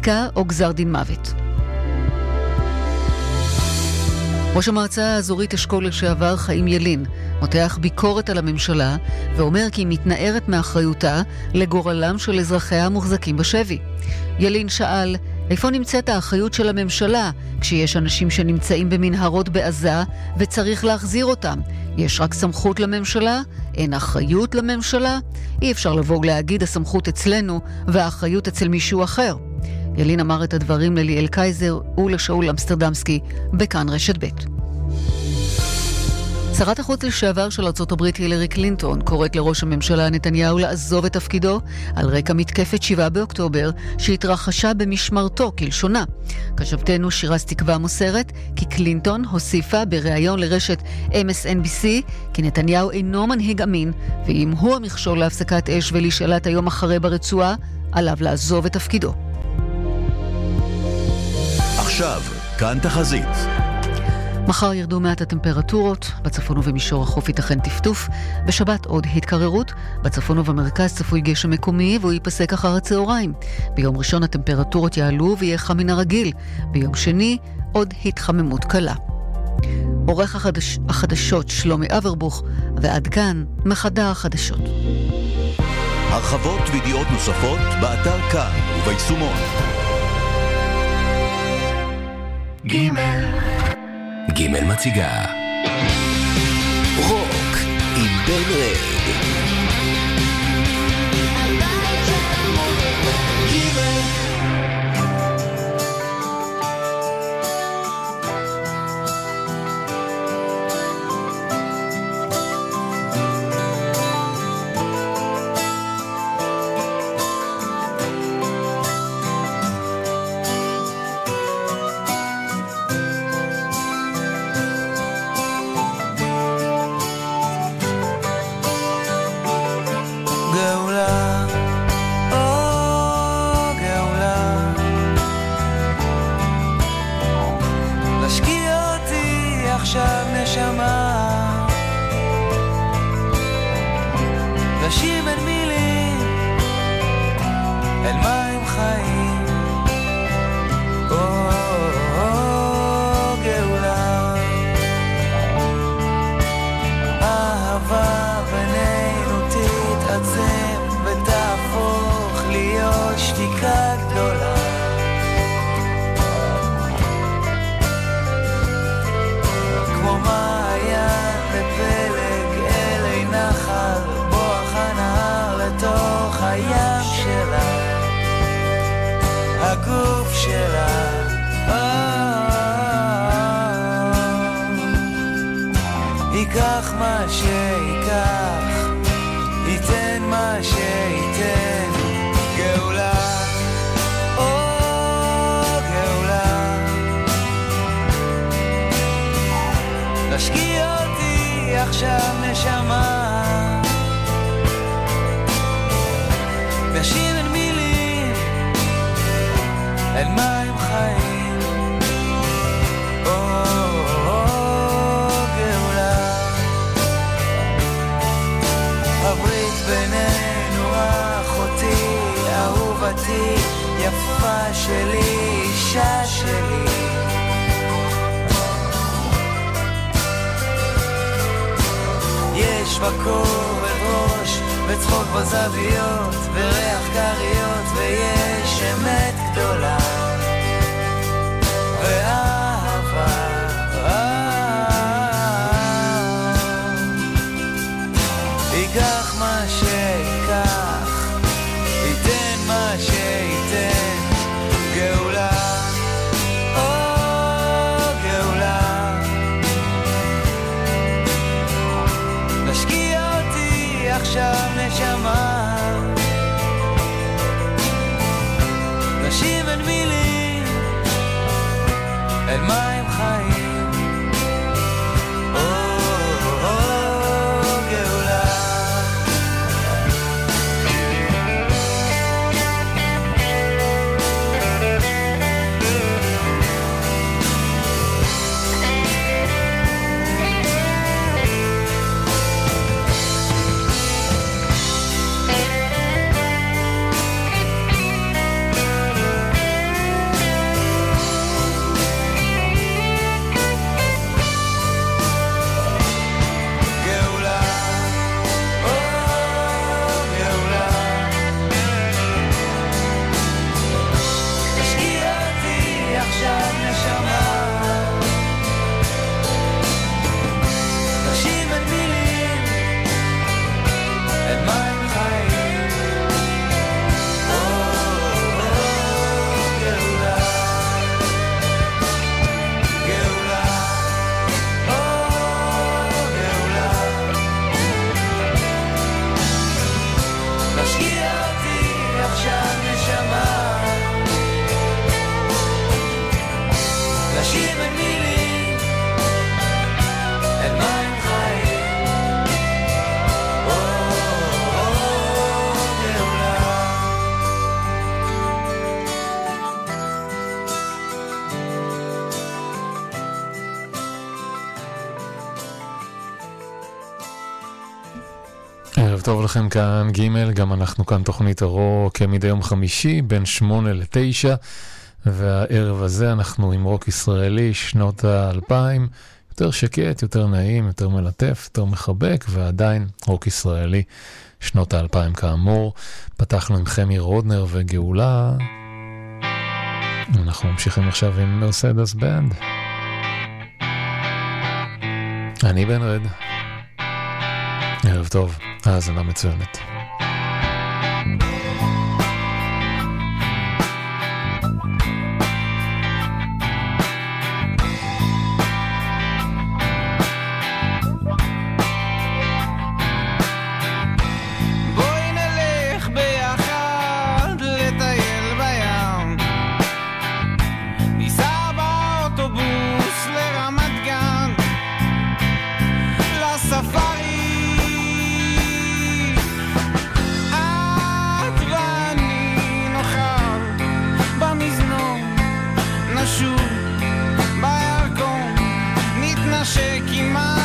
עסקה או גזר דין מוות. ראש המועצה האזורית אשכול לשעבר חיים ילין מותח ביקורת על הממשלה ואומר כי היא מתנערת מאחריותה לגורלם של אזרחיה המוחזקים בשבי. ילין שאל, איפה נמצאת האחריות של הממשלה כשיש אנשים שנמצאים במנהרות בעזה וצריך להחזיר אותם? יש רק סמכות לממשלה? אין אחריות לממשלה? אי אפשר לבוא ולהגיד הסמכות אצלנו והאחריות אצל מישהו אחר. ילין אמר את הדברים לליאל קייזר ולשאול אמסטרדמסקי בכאן רשת ב'. שרת החוץ לשעבר של ארה"ב הילרי קלינטון קוראת לראש הממשלה נתניהו לעזוב את תפקידו על רקע מתקפת 7 באוקטובר שהתרחשה במשמרתו כלשונה. כתבתנו שירז תקווה מוסרת כי קלינטון הוסיפה בריאיון לרשת MSNBC כי נתניהו אינו מנהיג אמין ואם הוא המכשול להפסקת אש ולשאלת היום אחרי ברצועה, עליו לעזוב את תפקידו. עכשיו, כאן תחזית. מחר ירדו מעט הטמפרטורות, בצפון ובמישור החוף ייתכן טפטוף, בשבת עוד התקררות, בצפון ובמרכז צפוי גשם מקומי והוא ייפסק אחר הצהריים. ביום ראשון הטמפרטורות יעלו ויהיה חם מן הרגיל, ביום שני עוד התחממות קלה. עורך החדש, החדשות שלומי אברבוך, ועד כאן מחדר החדשות. הרחבות וידיעות נוספות באתר כאן וביישומון. ג' ג' מציגה. רוק עם בן רד שלי, אישה שלי. יש בה כובד ראש וצחוק בזוויות וריח כריות ויש אמת גדולה לכם כאן ג', גם אנחנו כאן תוכנית אורו כמדי יום חמישי בין שמונה לתשע והערב הזה אנחנו עם רוק ישראלי שנות האלפיים, יותר שקט, יותר נעים, יותר מלטף, יותר מחבק ועדיין רוק ישראלי שנות האלפיים כאמור. פתחנו עם חמי רודנר וגאולה, אנחנו ממשיכים עכשיו עם מרסדס בנד. אני בן רד. ערב טוב, האזנה מצוינת. נשוב בירקון, נתנשק עם ה...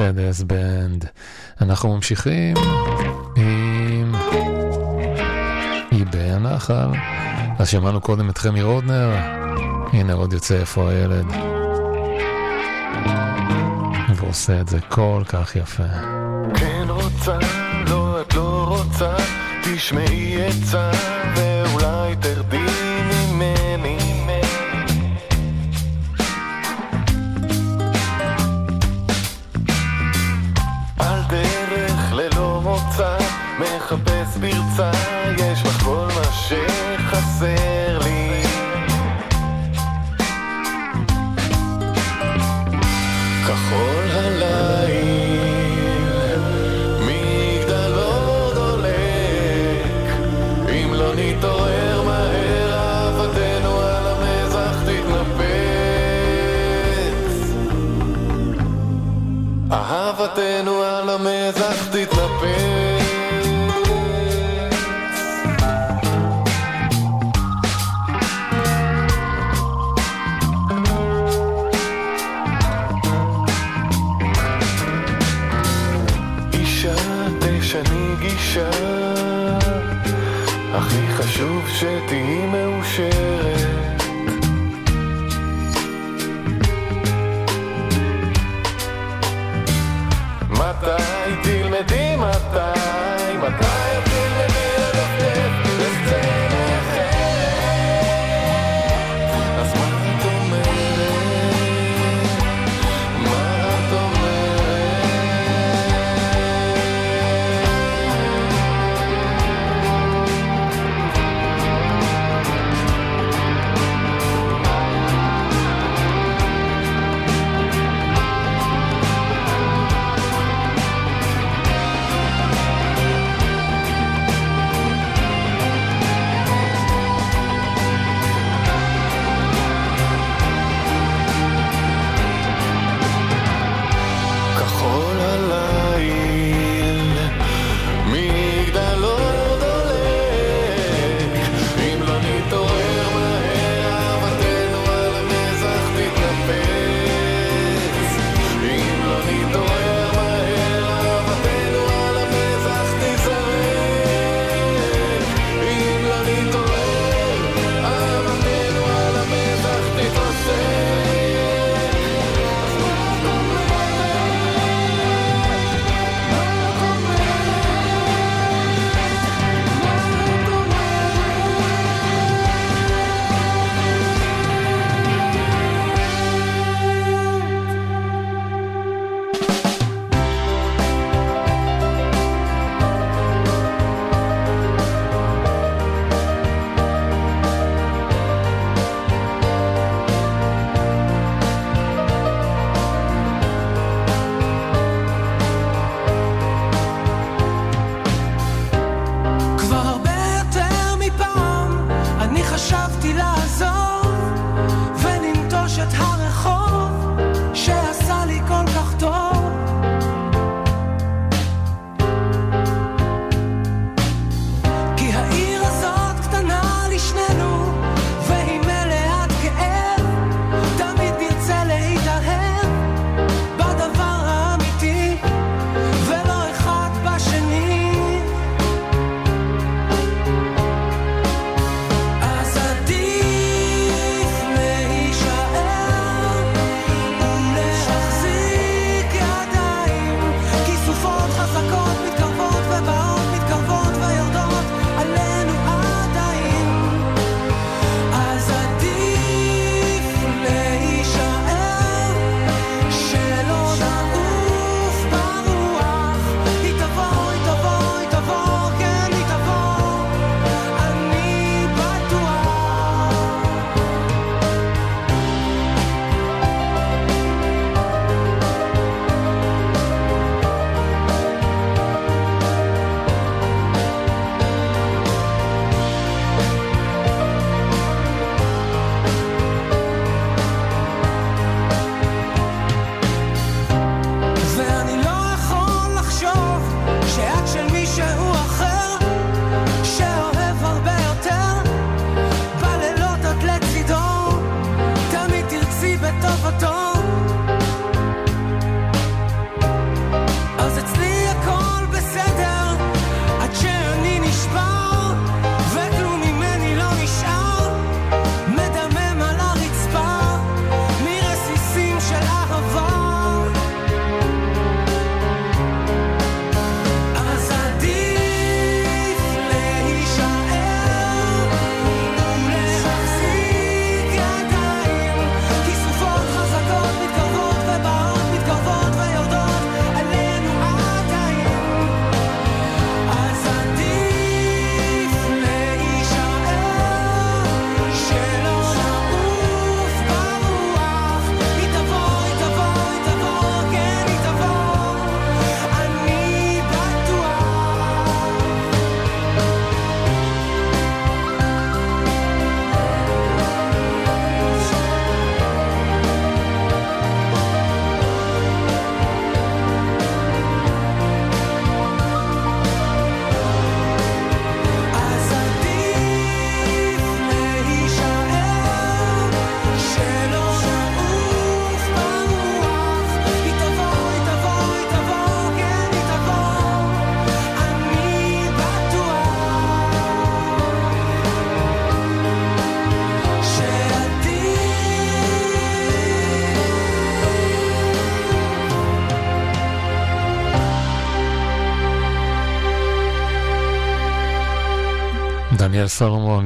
מרסדס בנד. אנחנו ממשיכים עם איבי הנחל. אז שמענו קודם את חמי רודנר, הנה עוד יוצא איפה הילד. ועושה את זה כל כך יפה. כן רוצה, לא את לא רוצה, תשמעי עצה פרס פרצה, יש לך כל מה שחסר לי. כחול הליל, מגדלור דולק, אם לא נתעורר מהר אהבתנו על המזח תתנפץ. אהבתנו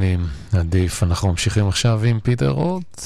עם עדיף. אנחנו ממשיכים עכשיו עם פיטר רוט.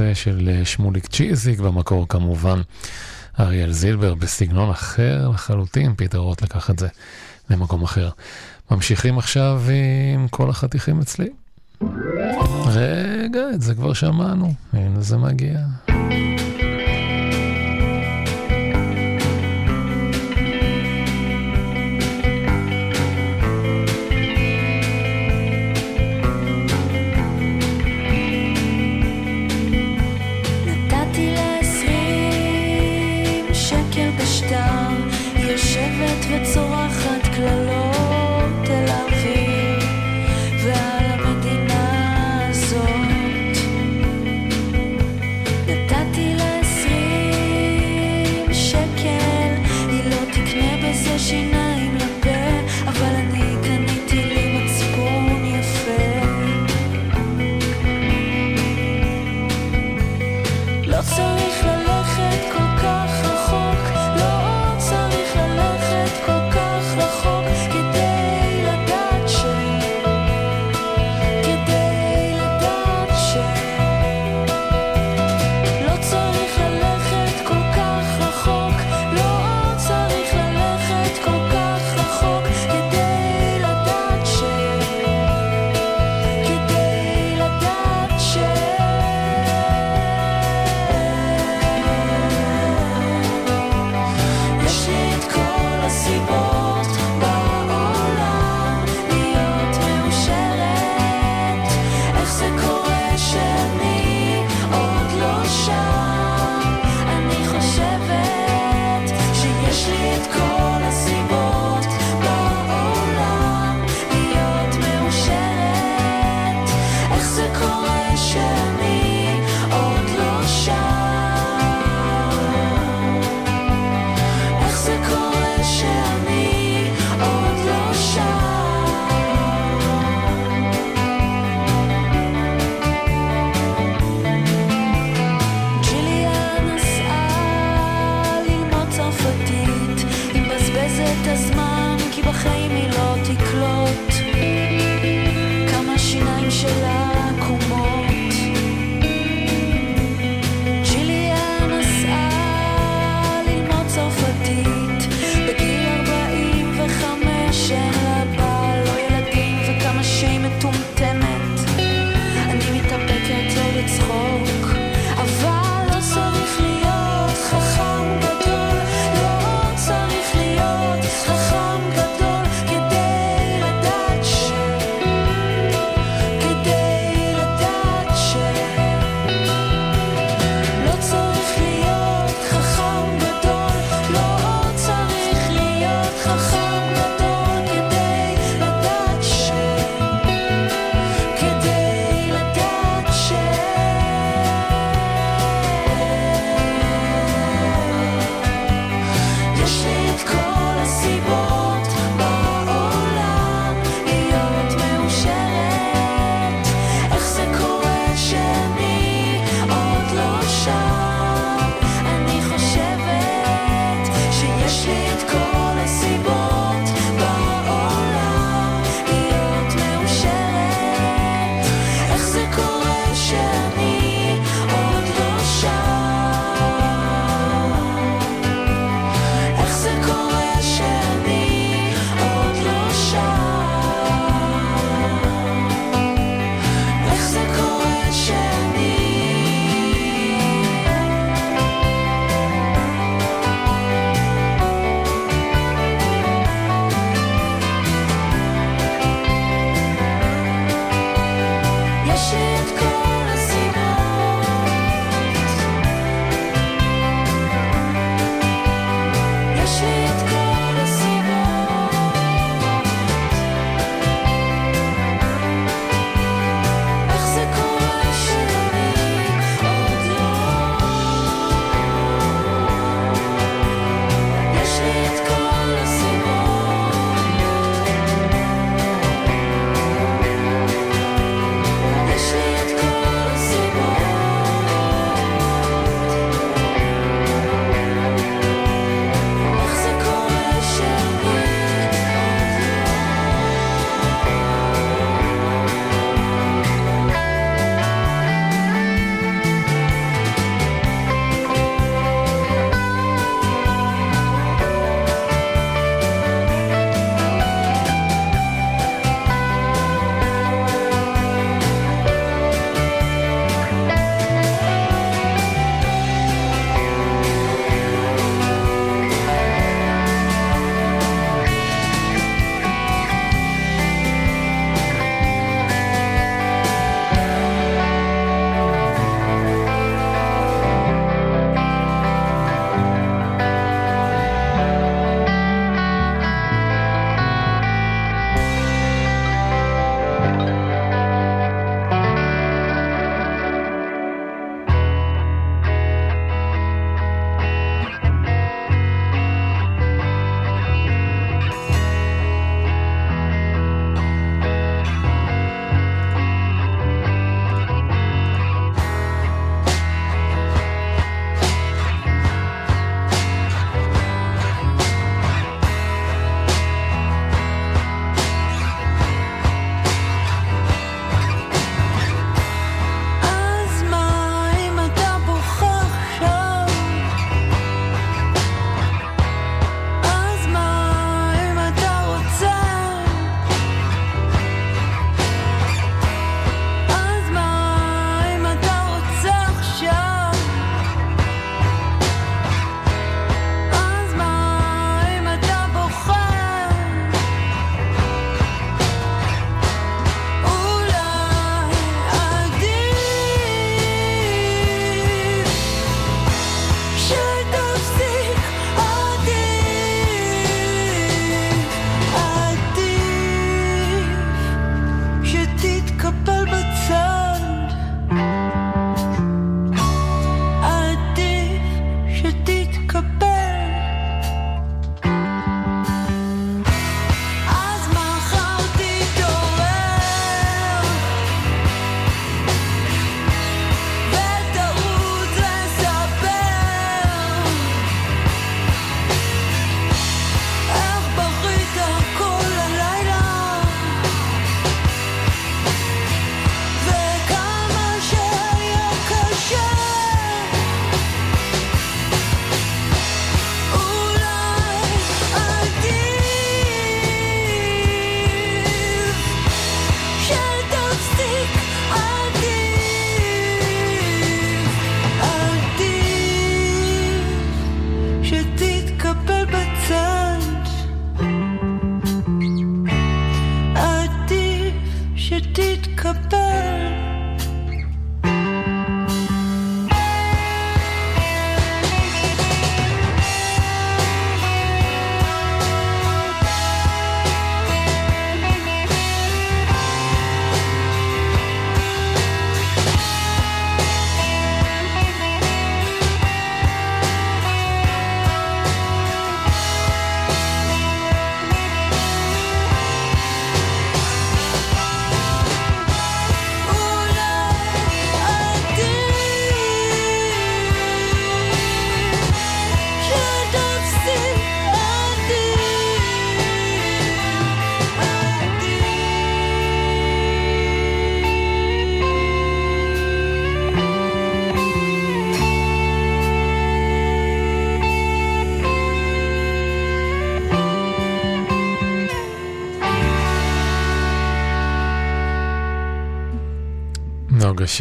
המחסה של אה, שמוליק צ'יזיק, במקור כמובן אריאל זילבר, בסגנון אחר לחלוטין, פיטר רוט לקח את זה למקום אחר. ממשיכים עכשיו עם כל החתיכים אצלי. רגע, את זה כבר שמענו, הנה זה מגיע.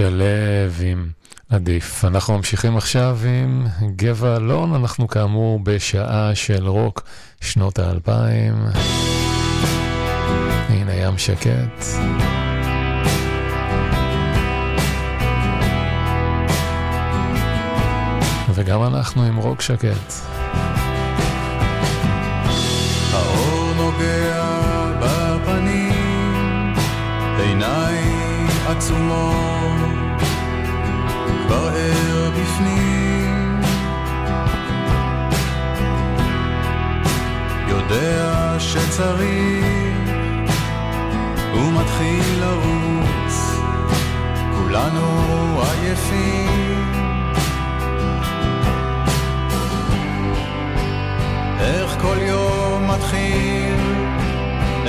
לב עם עדיף. אנחנו ממשיכים עכשיו עם גבע אלון, אנחנו כאמור בשעה של רוק שנות האלפיים. הנה ים שקט. וגם אנחנו עם רוק שקט. עצומות, כבר ער בפנים. יודע שצריך, הוא מתחיל לרוץ, כולנו עייפים. איך כל יום מתחיל,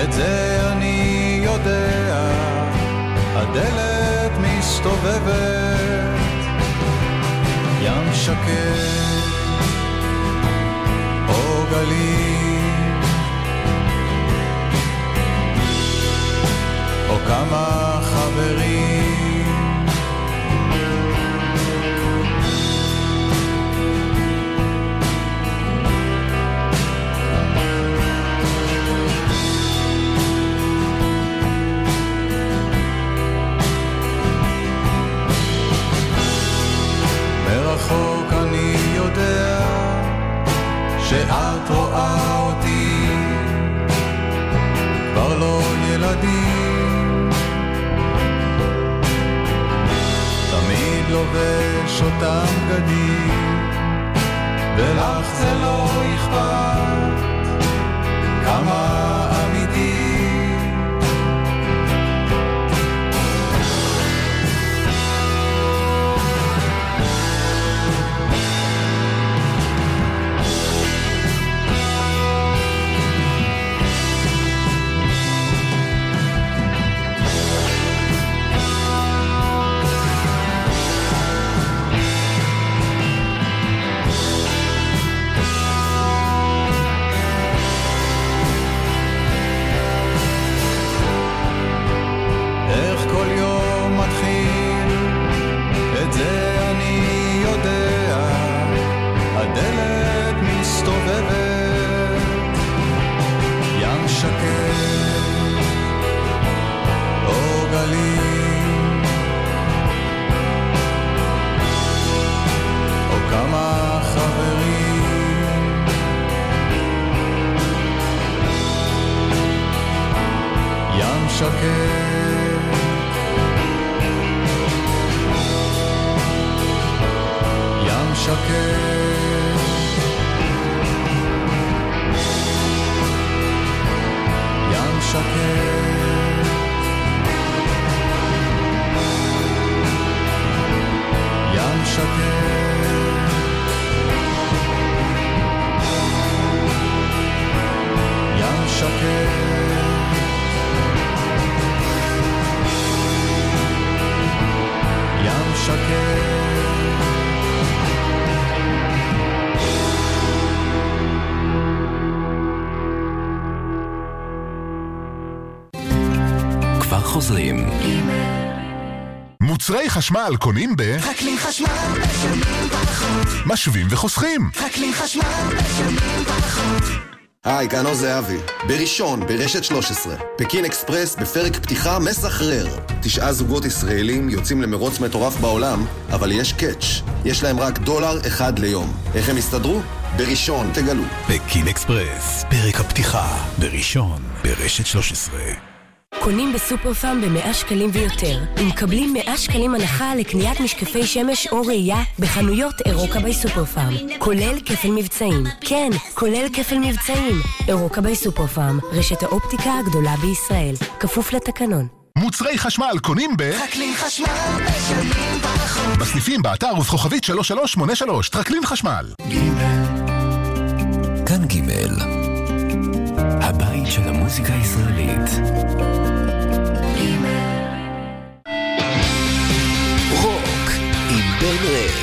את זה אני יודע, הדלת מסתובבת, ים שקט, או גלים, ים שקט ים שקט ים שקט ים שקט ים שקט כבר חוזרים. מוצרי חשמל קונים ב... טרקלין חשמל משלמים פחות. משווים וחוסכים. טרקלין חשמל משלמים פחות. היי, כאן עוז זהבי. בראשון, ברשת 13. פקין אקספרס בפרק פתיחה מסחרר. תשעה זוגות ישראלים יוצאים למרוץ מטורף בעולם, אבל יש catch. יש להם רק דולר אחד ליום. איך הם יסתדרו? בראשון, תגלו. פקין אקספרס, פרק הפתיחה, בראשון, ברשת 13. קונים בסופר פארם ב-100 שקלים ויותר, ומקבלים 100 שקלים הנחה לקניית משקפי שמש או ראייה בחנויות אירוקה ביי סופר פארם, כולל כפל מבצעים. כן, כולל כפל מבצעים. אירוקה בי סופר פארם, רשת האופטיקה הגדולה בישראל. כפוף לתקנון. מוצרי חשמל קונים ב... טרקלין חשמל משלמים פחות. בסניפים באתר ובכוכבית 3383, טרקלין חשמל. כאן ג' הבית של המוזיקה הישראלית. רוק עם בן רד.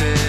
wanted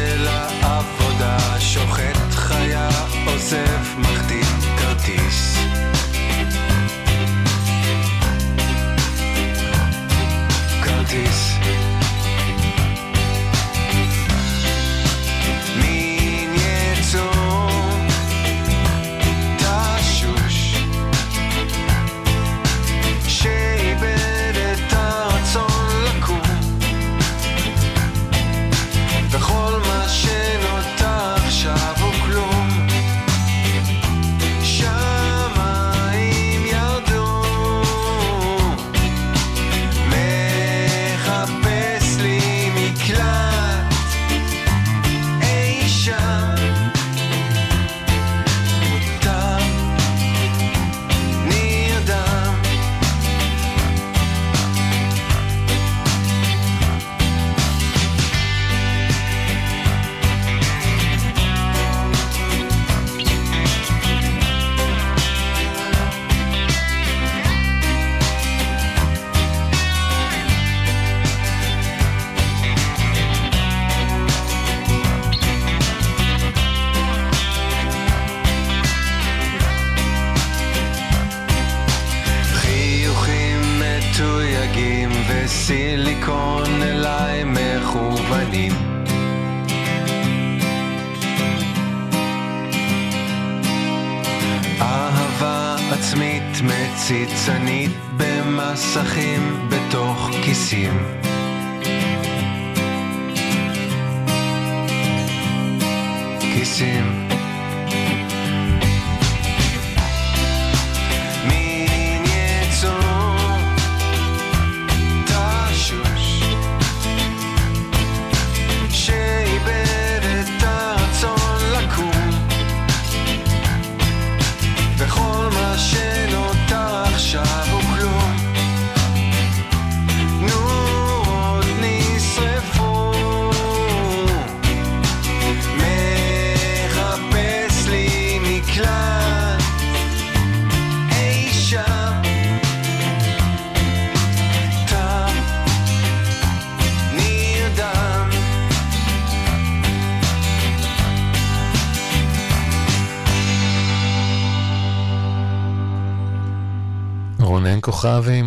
chase him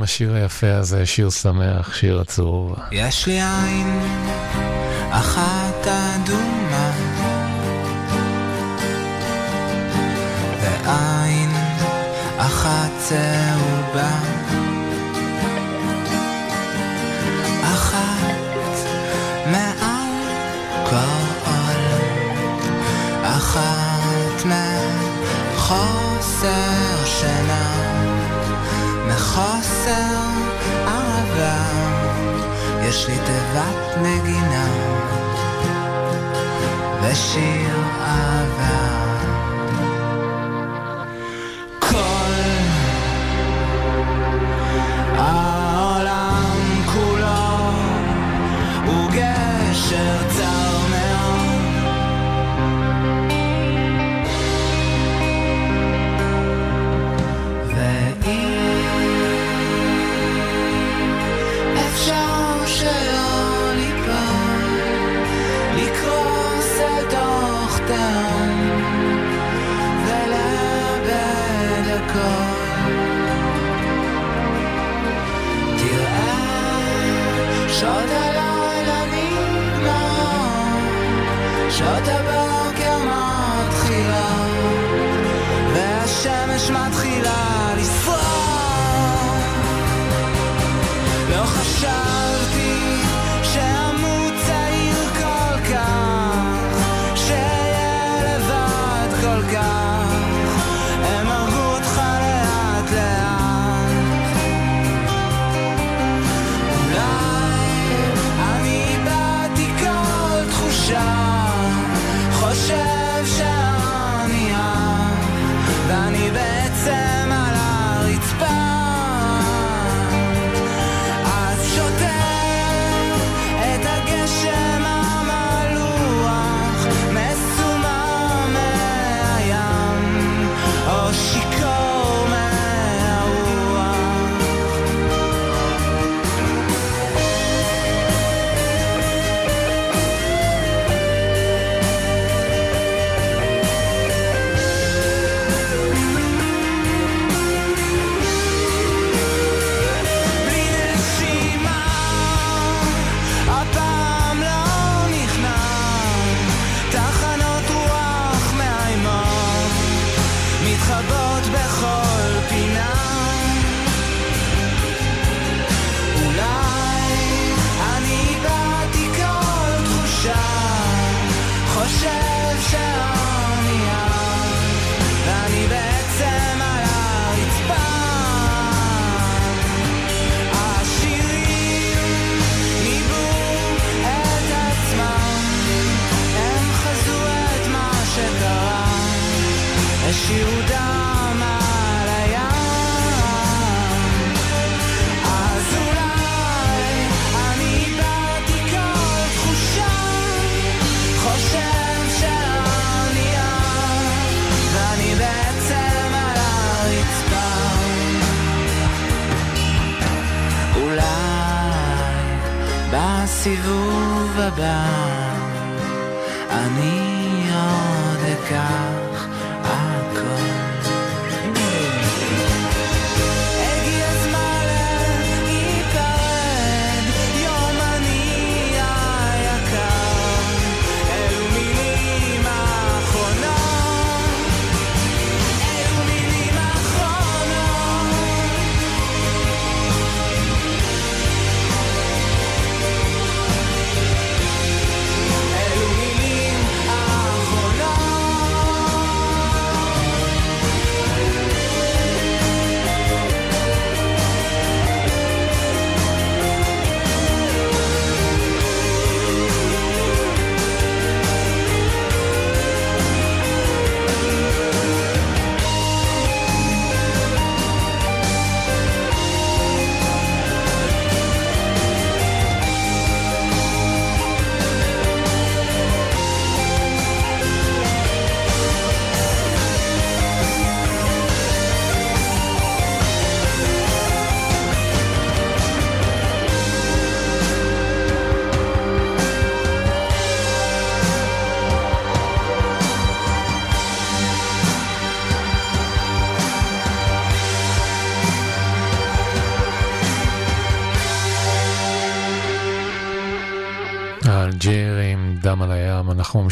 השיר היפה הזה, שיר שמח, שיר עצוב. יש לי עין אחת אדומה ועין אחת צהובה מחוסר אהבה יש לי תיבת נגינה ושיר אהבה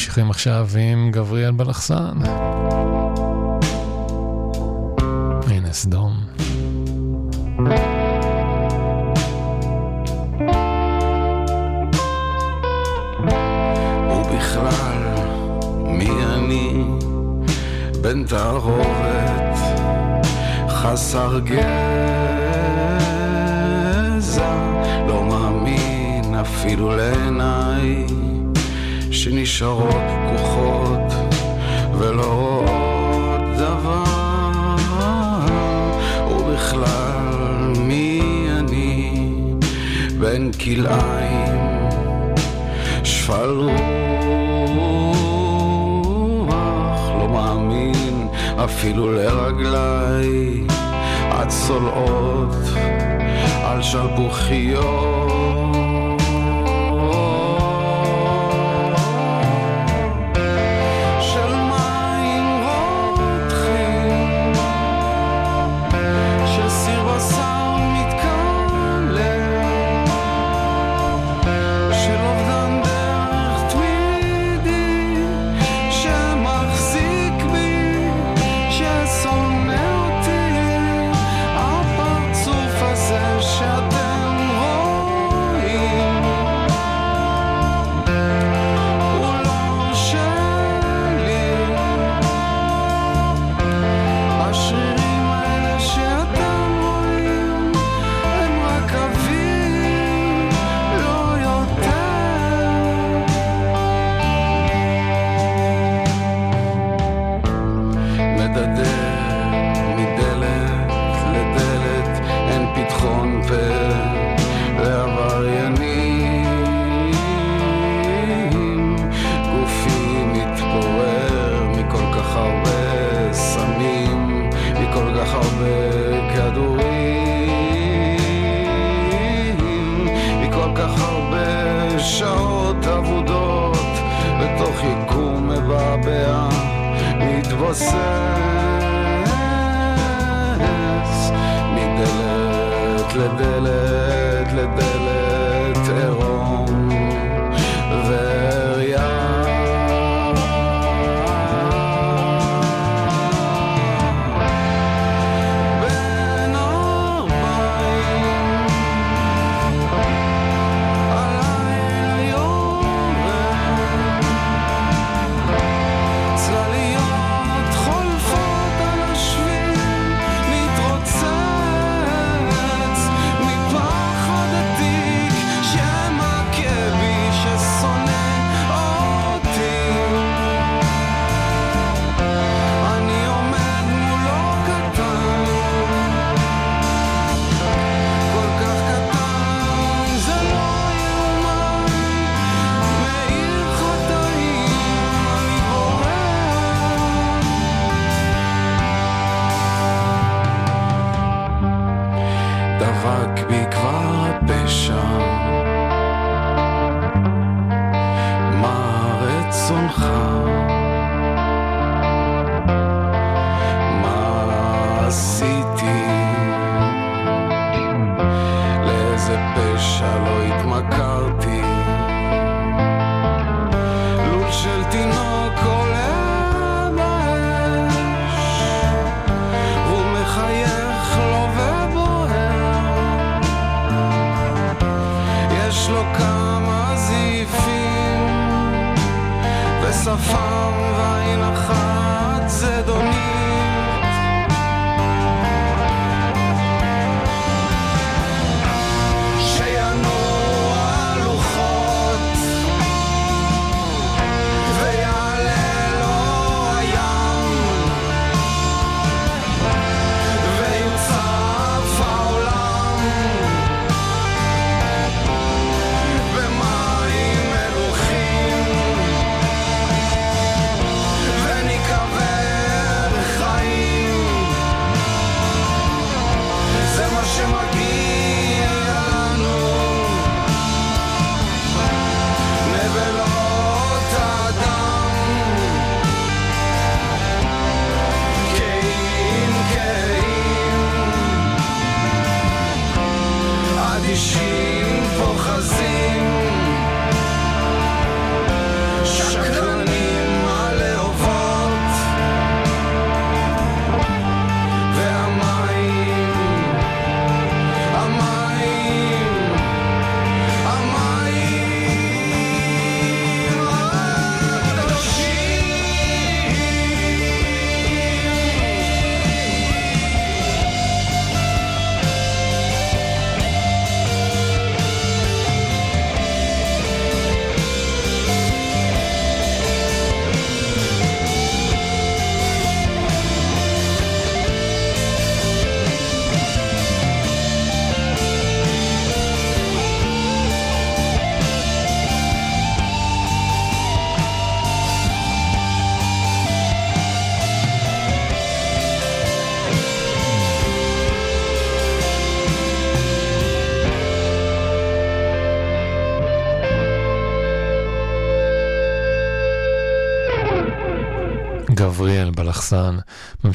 ממשיכים עכשיו עם גבריאל בלחסן. הנה סדום. ובכלל, מי אני? בן תערובת, חסר גזע, לא מאמין אפילו לעיניי, שנשארות פקוחות ולא רואות דבר. ובכלל, מי אני? בן כלאיים, שפל רוח, לא מאמין אפילו לרגליי, עד צולעות על שלפוחיות.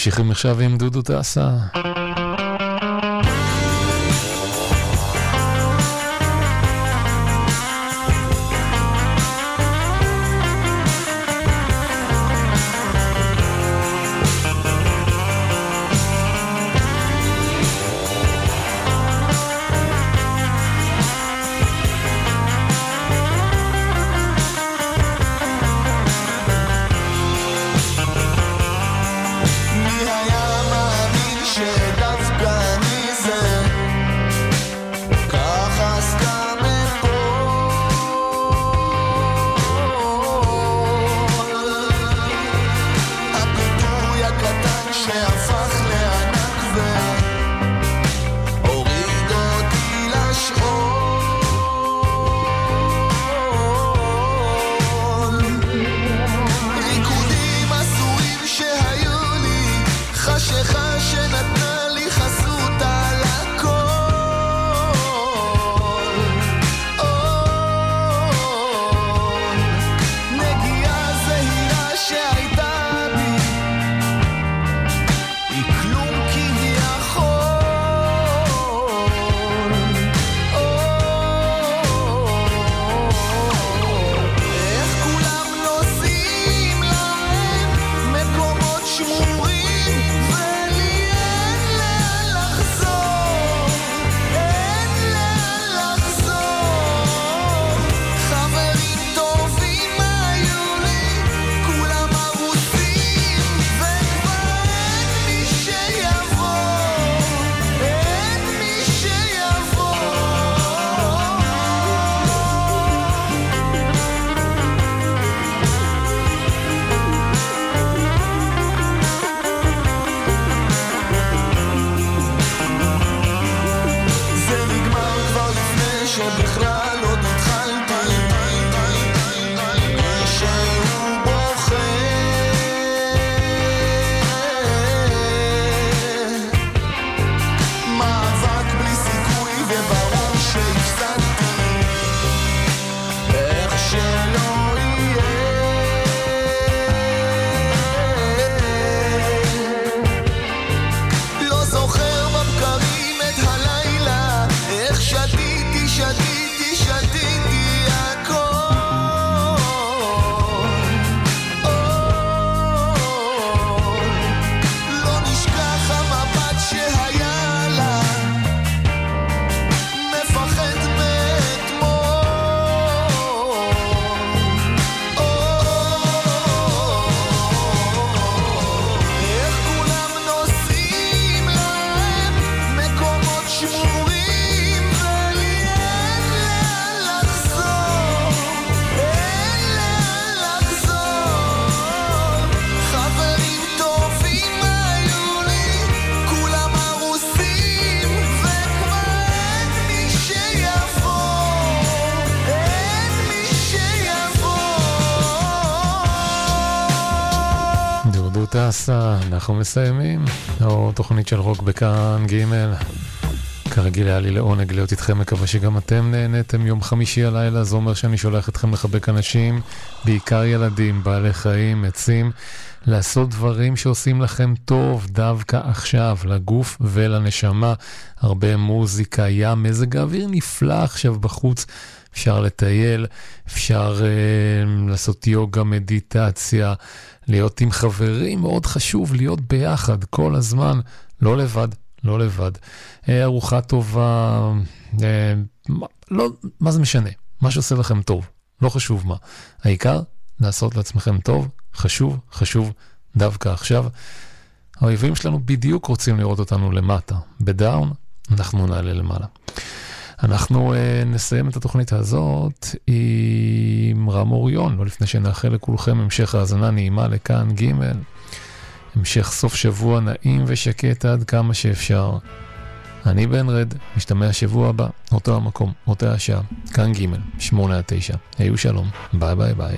ממשיכים עכשיו עם דודו טסה. טסה, אנחנו מסיימים. או תוכנית של רוק בכאן ג' כרגיל היה לי לעונג להיות איתכם, מקווה שגם אתם נהניתם יום חמישי הלילה, זה אומר שאני שולח אתכם לחבק אנשים, בעיקר ילדים, בעלי חיים, עצים, לעשות דברים שעושים לכם טוב דווקא עכשיו, לגוף ולנשמה. הרבה מוזיקה, ים, מזג האוויר נפלא עכשיו בחוץ. אפשר לטייל, אפשר uh, לעשות יוגה, מדיטציה, להיות עם חברים, מאוד חשוב להיות ביחד כל הזמן, לא לבד, לא לבד. אה, ארוחה טובה, אה, לא, מה זה משנה? מה שעושה לכם טוב, לא חשוב מה. העיקר, לעשות לעצמכם טוב, חשוב, חשוב דווקא עכשיו. האויבים שלנו בדיוק רוצים לראות אותנו למטה. בדאון, אנחנו נעלה למעלה. אנחנו uh, נסיים את התוכנית הזאת עם רם אוריון, לא לפני שנאחל לכולכם המשך האזנה נעימה לכאן ג', המשך סוף שבוע נעים ושקט עד כמה שאפשר. אני בן רד, נשתמע שבוע הבא, אותו המקום, אותה השעה, כאן ג', שמונה עד תשע. היו שלום, ביי ביי ביי.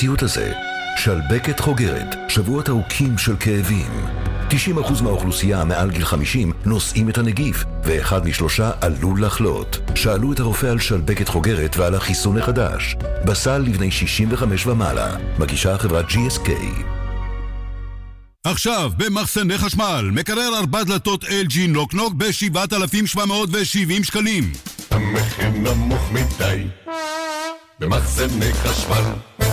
הסיוט הזה? שלבקת חוגרת, שבועות ארוכים של כאבים. 90% מהאוכלוסייה מעל גיל 50 נושאים את הנגיף, ואחד משלושה עלול לחלות. שאלו את הרופא על שלבקת חוגרת ועל החיסון החדש. בסל לבני 65 ומעלה. מגישה החברת GSK. עכשיו, במחסני חשמל, מקרר ארבע דלתות LG נוקנוק ב-7,770 שקלים. המחיר נמוך מדי, במחסני חשמל.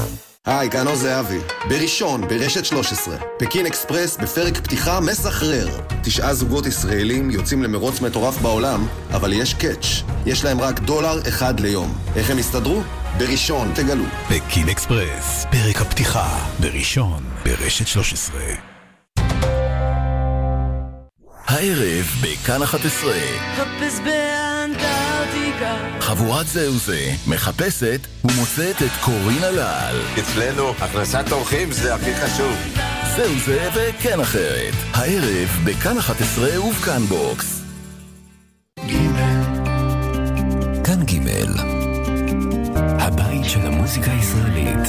היי, כאן עוז זהבי. בראשון, ברשת 13. פקין אקספרס בפרק פתיחה מסחרר. תשעה זוגות ישראלים יוצאים למרוץ מטורף בעולם, אבל יש קאץ'. יש להם רק דולר אחד ליום. איך הם יסתדרו? בראשון, תגלו. פקין אקספרס, פרק הפתיחה. בראשון, ברשת 13. הערב בכאן 11. חפש באנטארקטיקה. חבורת זהו זה מחפשת ומוצאת את קורין הלל. אצלנו הכנסת אורחים זה הכי חשוב. זהו זה וכן אחרת. הערב בכאן 11 ובכאן בוקס. כאן ג' הבית של המוזיקה הישראלית.